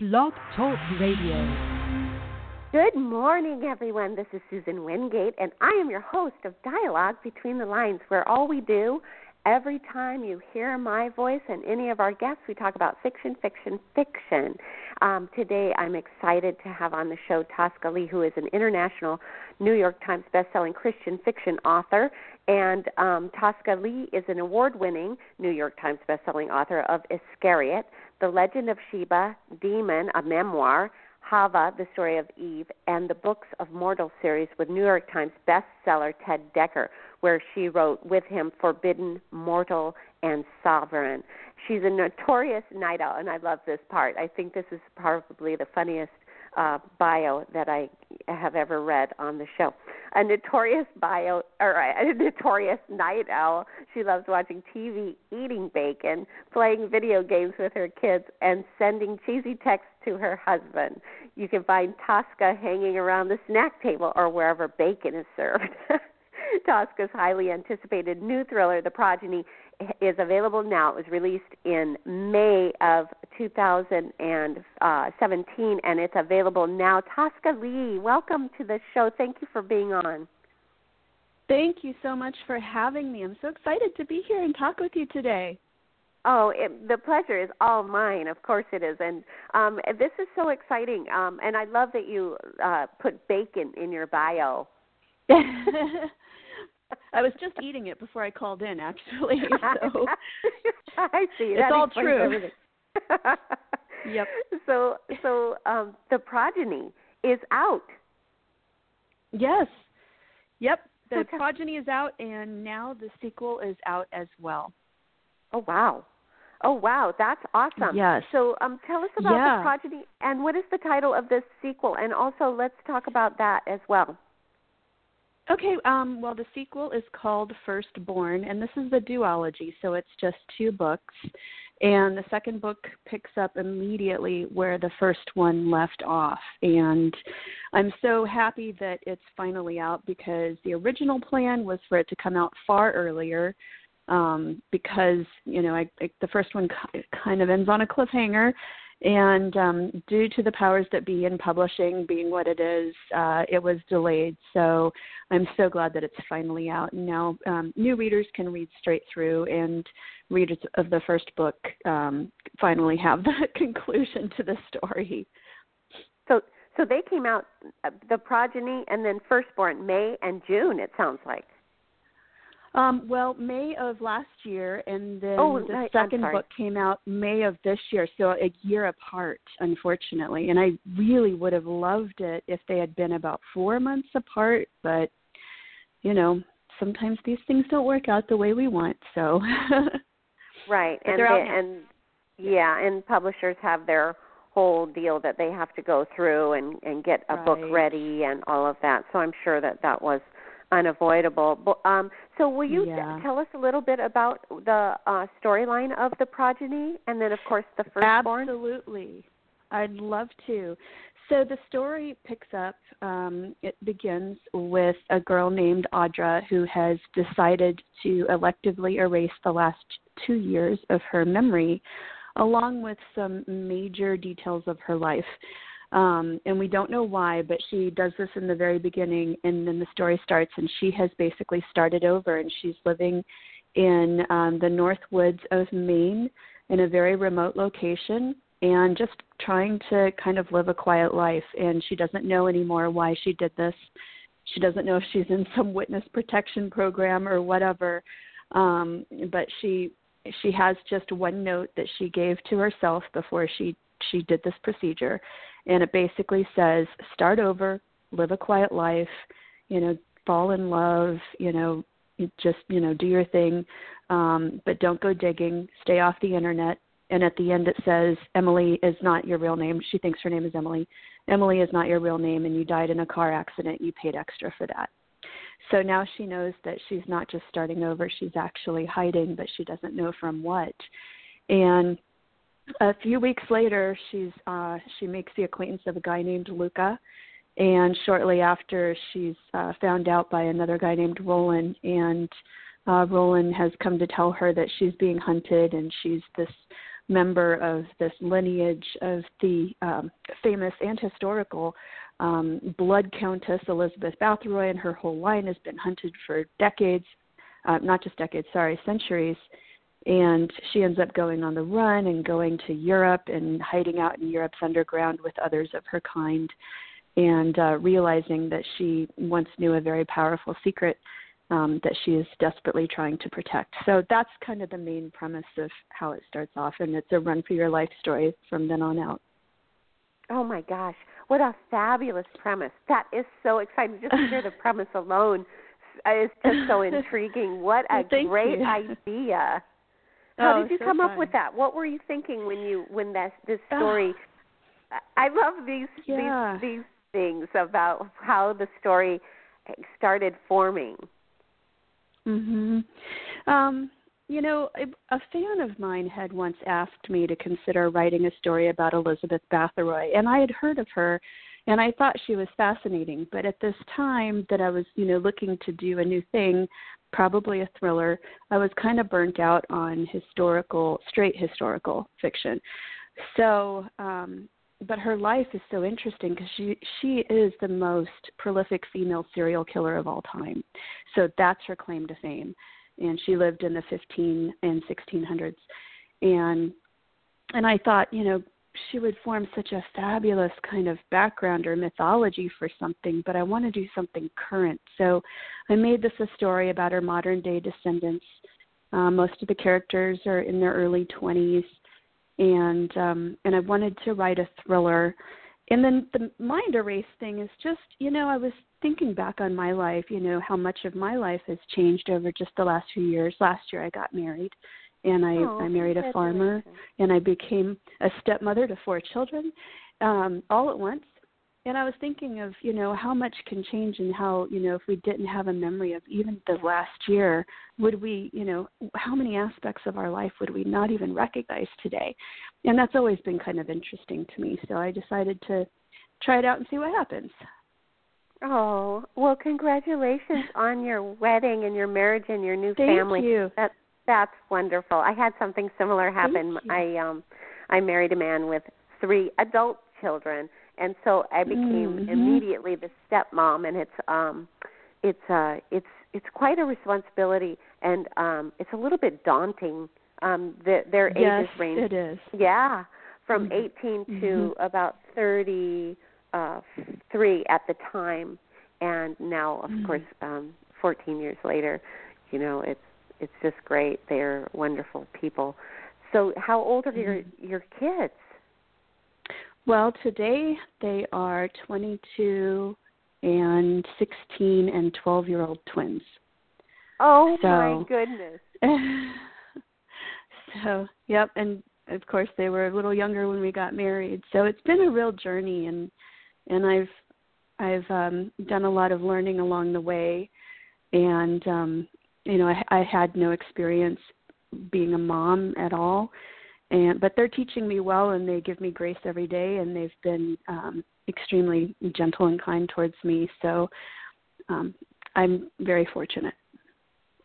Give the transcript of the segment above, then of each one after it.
Blog Talk Radio. Good morning, everyone. This is Susan Wingate, and I am your host of Dialogue Between the Lines, where all we do every time you hear my voice and any of our guests, we talk about fiction, fiction, fiction. Um, today, I'm excited to have on the show Tosca Lee, who is an international New York Times bestselling Christian fiction author. And um, Tosca Lee is an award winning New York Times bestselling author of Iscariot, The Legend of Sheba, Demon, a memoir. Havah, The Story of Eve, and the Books of Mortal series with New York Times bestseller Ted Dekker, where she wrote with him Forbidden, Mortal, and Sovereign. She's a notorious night owl, and I love this part. I think this is probably the funniest uh, bio that I have ever read on the show. A notorious bio, or a notorious night owl. She loves watching TV, eating bacon, playing video games with her kids, and sending cheesy texts to her husband. You can find Tosca hanging around the snack table or wherever bacon is served. Tosca's highly anticipated new thriller, The Progeny, is available now. It was released in May of 2017, and it's available now. Tosca Lee, welcome to the show. Thank you for being on. Thank you so much for having me. I'm so excited to be here and talk with you today. Oh, it, the pleasure is all mine. Of course it is, and um, this is so exciting. Um, and I love that you uh, put bacon in your bio. I was just eating it before I called in, actually. So I see. It's all true. Yep. So, so um, the progeny is out. Yes. Yep. The progeny is out, and now the sequel is out as well. Oh wow. Oh wow, that's awesome. Yes. So um tell us about yeah. the progeny and what is the title of this sequel and also let's talk about that as well. Okay, um, well, the sequel is called Firstborn, and this is the duology, so it's just two books. And the second book picks up immediately where the first one left off. And I'm so happy that it's finally out because the original plan was for it to come out far earlier. Um, because you know, I, I, the first one kind of ends on a cliffhanger, and um, due to the powers that be in publishing being what it is, uh, it was delayed. So I'm so glad that it's finally out. And now um, new readers can read straight through, and readers of the first book um, finally have the conclusion to the story. So, so they came out, uh, the progeny, and then firstborn May and June. It sounds like. Um, well, May of last year, and then oh, the right. second book came out May of this year, so a year apart, unfortunately. And I really would have loved it if they had been about four months apart, but you know, sometimes these things don't work out the way we want. So, right, and and yeah, and publishers have their whole deal that they have to go through and and get a right. book ready and all of that. So I'm sure that that was unavoidable. Um, so, will you yeah. tell us a little bit about the uh, storyline of the progeny, and then, of course, the firstborn? Absolutely, I'd love to. So the story picks up. Um, it begins with a girl named Audra who has decided to electively erase the last two years of her memory, along with some major details of her life. Um, and we don't know why, but she does this in the very beginning, and then the story starts, and she has basically started over, and she's living in um, the North Woods of Maine in a very remote location, and just trying to kind of live a quiet life. And she doesn't know anymore why she did this. She doesn't know if she's in some witness protection program or whatever, um, but she she has just one note that she gave to herself before she she did this procedure and it basically says start over live a quiet life you know fall in love you know just you know do your thing. Um but don't go digging. Stay off the internet. And at the end it says emily is not your real name. She thinks her name is emily. Emily is not your real name and you died in a car accident. You paid extra for that. So now she knows that she's not just starting over. She's actually hiding but she doesn't know from what. And a few weeks later, she's uh, she makes the acquaintance of a guy named Luca, and shortly after, she's uh, found out by another guy named Roland, and uh, Roland has come to tell her that she's being hunted and she's this member of this lineage of the um, famous and historical um, blood countess Elizabeth Bathory, and her whole line has been hunted for decades, uh, not just decades, sorry, centuries. And she ends up going on the run and going to Europe and hiding out in Europe's underground with others of her kind, and uh, realizing that she once knew a very powerful secret um, that she is desperately trying to protect. So that's kind of the main premise of how it starts off, and it's a run for your life story from then on out. Oh my gosh, what a fabulous premise! That is so exciting. Just to hear the premise alone is just so intriguing. What a great idea! How oh, did you so come fun. up with that? What were you thinking when you when this this story? I love these yeah. these these things about how the story started forming. Mhm. Um, you know, a, a fan of mine had once asked me to consider writing a story about Elizabeth Bathory, and I had heard of her, and I thought she was fascinating. But at this time that I was, you know, looking to do a new thing, probably a thriller, I was kind of burnt out on historical, straight historical fiction. So, um, but her life is so interesting because she she is the most prolific female serial killer of all time. So that's her claim to fame, and she lived in the 15 and 1600s, and and I thought you know she would form such a fabulous kind of background or mythology for something, but I want to do something current. So I made this a story about her modern day descendants. Uh, most of the characters are in their early 20s and um and I wanted to write a thriller. And then the mind erase thing is just, you know, I was thinking back on my life, you know, how much of my life has changed over just the last few years. Last year I got married and I oh, I married a farmer and I became a stepmother to four children um all at once and I was thinking of, you know, how much can change and how, you know, if we didn't have a memory of even the last year, would we, you know, how many aspects of our life would we not even recognize today? And that's always been kind of interesting to me. So I decided to try it out and see what happens. Oh, well, congratulations on your wedding and your marriage and your new Thank family. Thank you. That that's wonderful. I had something similar happen. I um I married a man with three adult children and so I became Mhm. immediately the stepmom and it's um it's uh it's it's quite a responsibility and um it's a little bit daunting. Um the, their yes, ages range it is. yeah, from Mhm. 18 to Mhm. about 30 uh 3 at the time and now of Mhm. course um 14 years later, you know, it's it's just great. They're wonderful people. So how old are your Mhm. your kids? Well, today they are 22 and 16 and 12 year old twins. Oh So- my goodness. so, yep, and of course they were a little younger when we got married. So it's been a real journey and and I've I've um done a lot of learning along the way and um you know, I I had no experience being a mom at all and but they're teaching me well and they give me grace every day and they've been um extremely gentle and kind towards me so um i'm very fortunate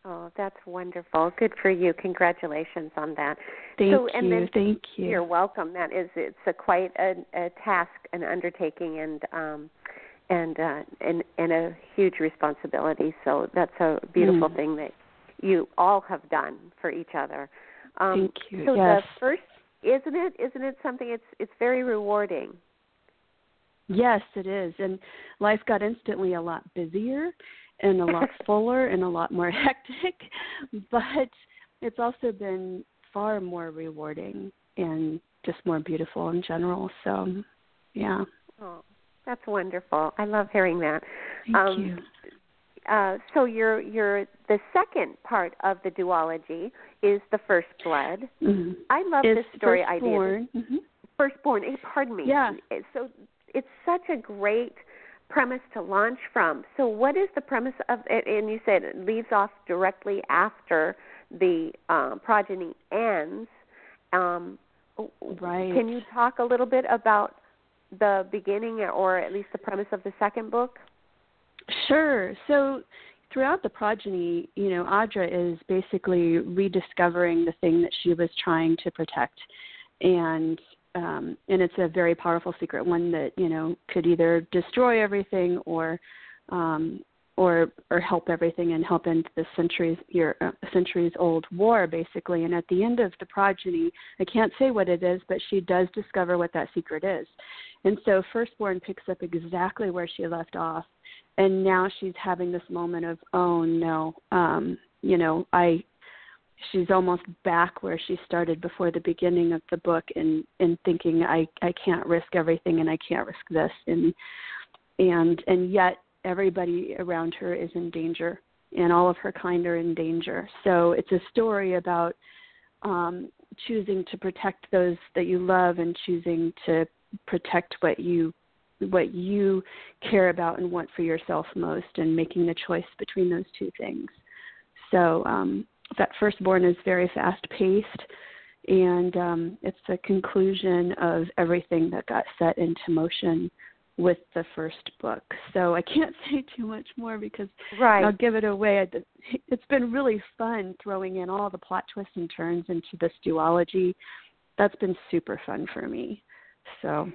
Oh, that's wonderful. Good for you. Congratulations on that. thank so, you and then thank you You're welcome. That is it's a quite a, a task, an undertaking, and um, and uh, and and a huge responsibility. So that's a beautiful Mm. thing that you all have done for each other. Um, thank you so yes the first, isn't it? Isn't it something? It's it's very rewarding. yes it is and life got instantly a lot busier and a lot fuller and a lot more hectic but it's also been far more rewarding and just more beautiful in general so yeah Oh, that's wonderful. I love hearing that. thank Um, you Uh, so you're you're the second part of the duology is the first blood. Mhm. I love is this story idea. firstborn. Mhm. Firstborn. eh, Pardon me. Yeah. So it's such a great premise to launch from. So what is the premise of it? And you said it leaves off directly after the um, progeny ends. Um, Right. Can you talk a little bit about the beginning, or at least the premise of the second book? Sure. So throughout the progeny, you know, Audra is basically rediscovering the thing that she was trying to protect. and um, and it's a very powerful secret, one that you know could either destroy everything or um, or or help everything and help end this centuries your uh, centuries old war basically. And at the end of the progeny i can't say what it is but she does discover what that secret is. And so firstborn picks up exactly where she left off and now she's having this moment of oh no um you know i she's almost back where she started before the beginning of the book and and thinking i i can't risk everything and i can't risk this. And and and yet everybody around her is in danger and all of her kind are in danger. So it's a story about um, choosing to protect those that you love and choosing to protect what you what you care about and want for yourself most and making the choice between those two things. So um, that firstborn is very fast paced and um, it's the conclusion of everything that got set into motion with the first book. So I can't say too much more because right. I'll give it away. It's been really fun throwing in all the plot twists and turns into this duology. That's been super fun for me. So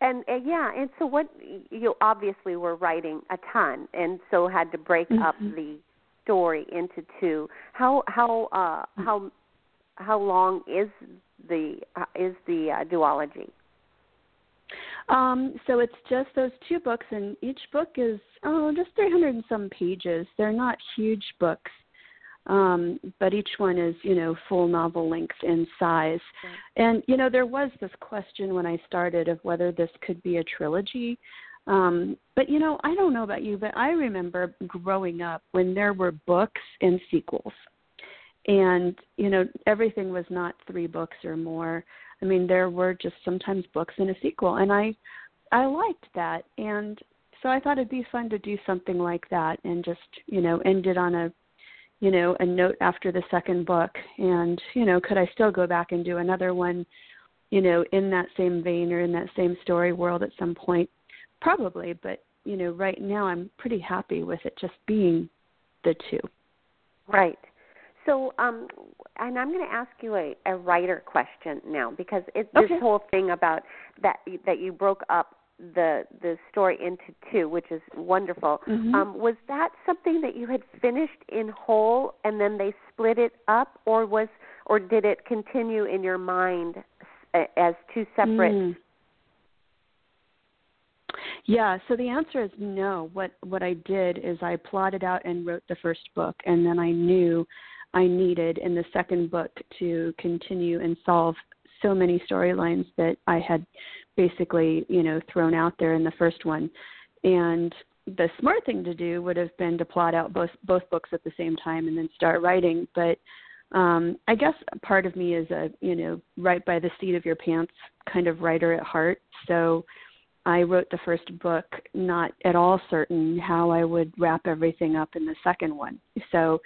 and uh, yeah, and so what you obviously were writing a ton and so had to break mm-hmm. up the story into two. How how uh how how long is the uh, is the uh, duology? Um, so it's just those two books, and each book is oh, just 300 and some pages. They're not huge books, um, but each one is you know full novel length in size. Right. And you know there was this question when I started of whether this could be a trilogy. Um, but you know, I don't know about you, but I remember growing up when there were books and sequels. And you know, everything was not three books or more. I mean, there were just sometimes books in a sequel, and I I liked that, and so I thought it'd be fun to do something like that, and just you know end it on a you know a note after the second book, and you know could I still go back and do another one, you know, in that same vein or in that same story world at some point, probably, but you know right now I'm pretty happy with it just being the two. Right. So, um, and I'm going to ask you a, a writer question now because it, this whole thing about that that you broke up the the story into two, which is wonderful. Mm-hmm. Um, was that something that you had finished in whole and then they split it up, or was or did it continue in your mind as two separate? Mm. Yeah, so the answer is no. What what I did is I plotted out and wrote the first book and then I knew I needed in the second book to continue and solve so many storylines that I had basically, you know, thrown out there in the first one. And the smart thing to do would have been to plot out both both books at the same time and then start writing, but um I guess part of me is a, you know, right by the seat of your pants kind of writer at heart. So I wrote the first book not at all certain how I would wrap everything up in the second one. So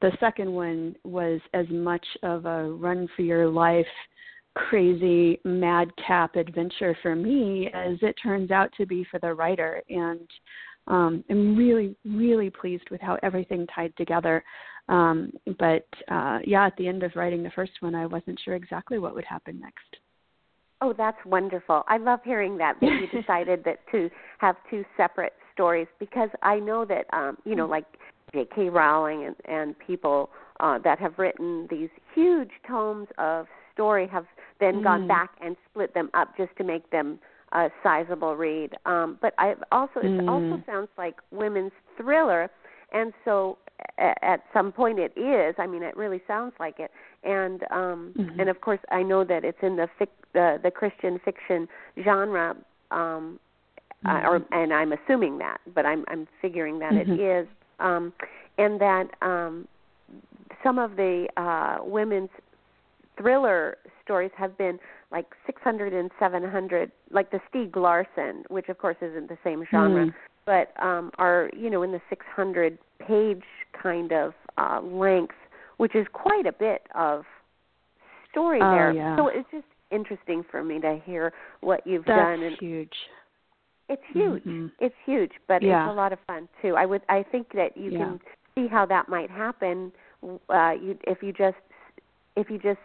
the second one was as much of a run for your life crazy madcap adventure for me as it turns out to be for the writer. And um I'm really really pleased with how everything tied together. Um but uh yeah at the end of writing the first one I wasn't sure exactly what would happen next. Oh, that's wonderful. I love hearing that that you decided that to have two separate stories because I know that um you know like J.K. Rowling and, and people uh, that have written these huge tomes of story have then mm. gone back and split them up just to make them a sizable read. Um, but I also mm. it also sounds like women's thriller, and so at, at some point it is. I mean, it really sounds like it. And um, mm-hmm. and of course, I know that it's in the fic, the the Christian fiction genre. Um, uh, mm-hmm. or and I'm assuming that, but I'm I'm figuring that mm-hmm. it is um, and that um, some of the uh, women's thriller stories have been like 600 and 700, like the Stieg Larsson, which of course isn't the same genre, mm. but um, are you know in the 600 page kind of uh, length, which is quite a bit of story oh, there. Yeah. So it's just interesting for me to hear what you've That's done. And huge. It's huge. Mm-hmm. It's huge, but yeah. it's a lot of fun too. I would I think that you yeah. can see how that might happen uh you if you just if you just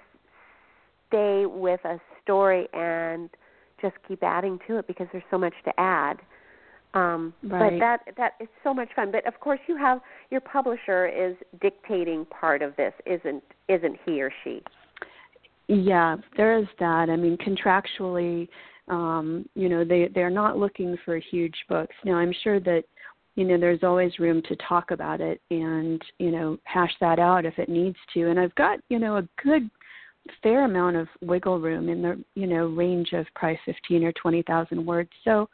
stay with a story and just keep adding to it because there's so much to add. Um, right. But that that is so much fun. But of course, you have your publisher is dictating part of this, isn't isn't he or she? Yeah, there is that. I mean, contractually, um, you know, they they're not looking for huge books. Now, I'm sure that you know there's always room to talk about it and you know hash that out if it needs to. And I've got you know a good fair amount of wiggle room in the you know range of probably 15 or 20,000 words. So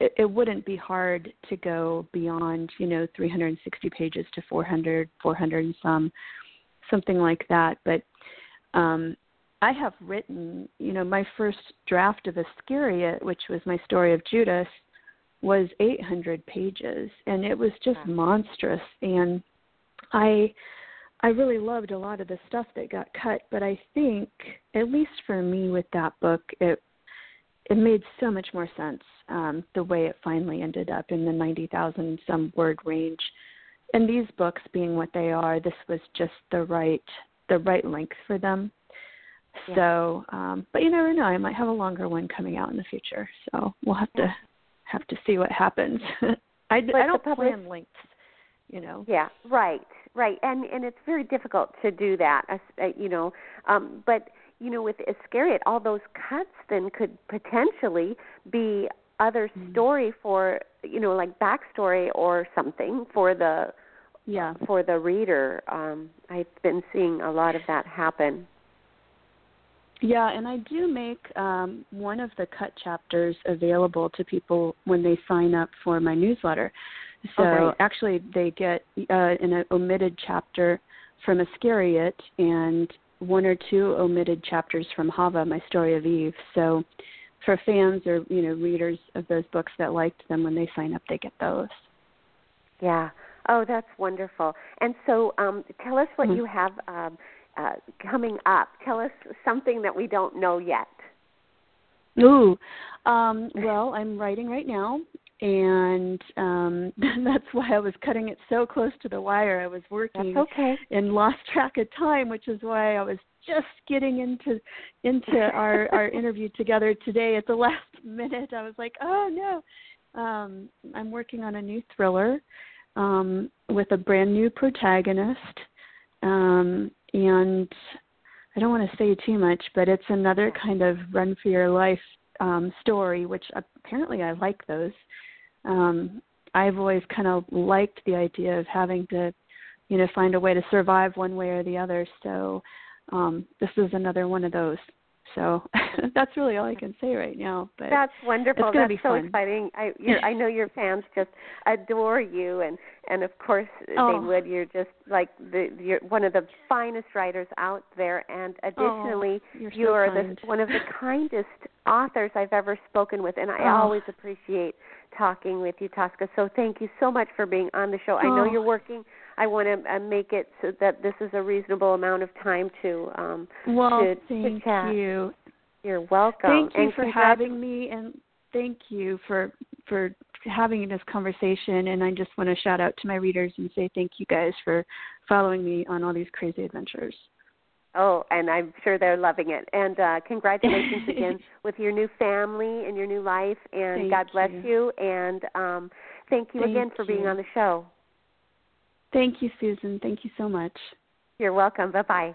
it, it wouldn't be hard to go beyond you know 360 pages to 400, 400 and some, something like that. But um, I have written, you know, my first draft of Iscariot, which was my story of Judas, was 800 pages, and it was just wow. monstrous. And I, I really loved a lot of the stuff that got cut, but I think, at least for me with that book, it it made so much more sense um, the way it finally ended up in the 90,000 some word range. And these books being what they are, this was just the right the right length for them. Yeah. So, um, but you never know. I might have a longer one coming out in the future. So we'll have to have to see what happens. I, I don't public, plan lengths, you know. Yeah, right, right, and and it's very difficult to do that. Uh, you know, um, but you know, with Iscariot, all those cuts then could potentially be other mm-hmm. story for you know, like backstory or something for the yeah for the reader. Um, I've been seeing a lot of that happen. Yeah, and I do make um, one of the cut chapters available to people when they sign up for my newsletter. So right. actually, they get uh, an omitted chapter from Iscariot and one or two omitted chapters from Havah, my story of Eve. So for fans or you know readers of those books that liked them when they sign up, they get those. Yeah. Oh, that's wonderful. And so, um, tell us what mm-hmm. you have um, uh, coming up. Tell us something that we don't know yet. Ooh, um, well, I'm writing right now, and um, that's why I was cutting it so close to the wire. I was working that's okay. and lost track of time, which is why I was just getting into into our our interview together today at the last minute. I was like, oh no, um, I'm working on a new thriller um, with a brand new protagonist. Um, and I don't want to say too much, but it's another kind of run for your life um, story, which apparently I like those. Um, I've always kind of liked the idea of having to, you know, find a way to survive one way or the other. So um, this is another one of those. So that's really all I can say right now. But that's wonderful. It's that's be so fun. exciting. I I know your fans just adore you, and and of course oh. they would. You're just like the you're one of the finest writers out there, and oh, additionally oh, you're, you are the one of the kindest authors I've ever spoken with, and I oh. always appreciate talking with you, Tosca. So thank you so much for being on the show. I know oh. you're working I want to uh, make it so that this is a reasonable amount of time to um well, to, thank to chat. you. You're welcome. Thank you and for having me, and thank you for for having this conversation. And I just want to shout out to my readers and say thank you guys for following me on all these crazy adventures. Oh, and I'm sure they're loving it. And uh congratulations again with your new family and your new life. And thank God bless you. you. And um thank you thank again for being on the show. Thank you, Susan. Thank you so much. You're welcome. Bye bye.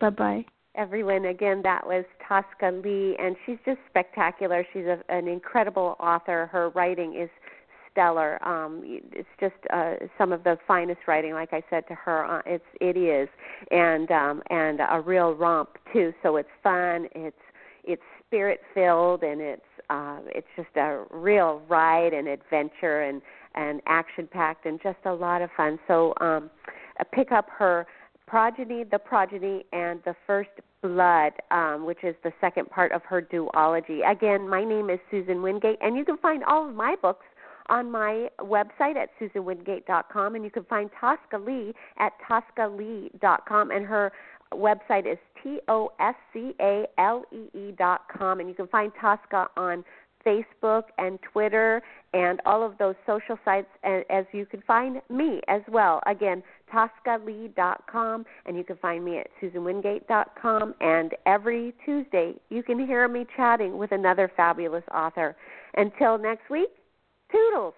Bye bye. Everyone, again, that was Tosca Lee, and she's just spectacular. She's a, an incredible author. Her writing is stellar. Um, it's just uh, some of the finest writing, like I said to her. Uh, it's it is, and um, and a real romp too. So it's fun. It's it's spirit filled, and it's uh, it's just a real ride and adventure and and action packed and just a lot of fun. So um, uh, pick up her Progeny, the Progeny, and the First Blood, um, which is the second part of her duology. Again, my name is Susan Wingate, and you can find all of my books on my website at susanwingate.com, and you can find Tosca Lee at toscalee.com, and her website is T O S C A L E E dot com, and you can find Tosca on Facebook and Twitter and all of those social sites, as you can find me as well. Again, toscalee.com, and you can find me at susanwingate.com. And every Tuesday, you can hear me chatting with another fabulous author. Until next week, toodles.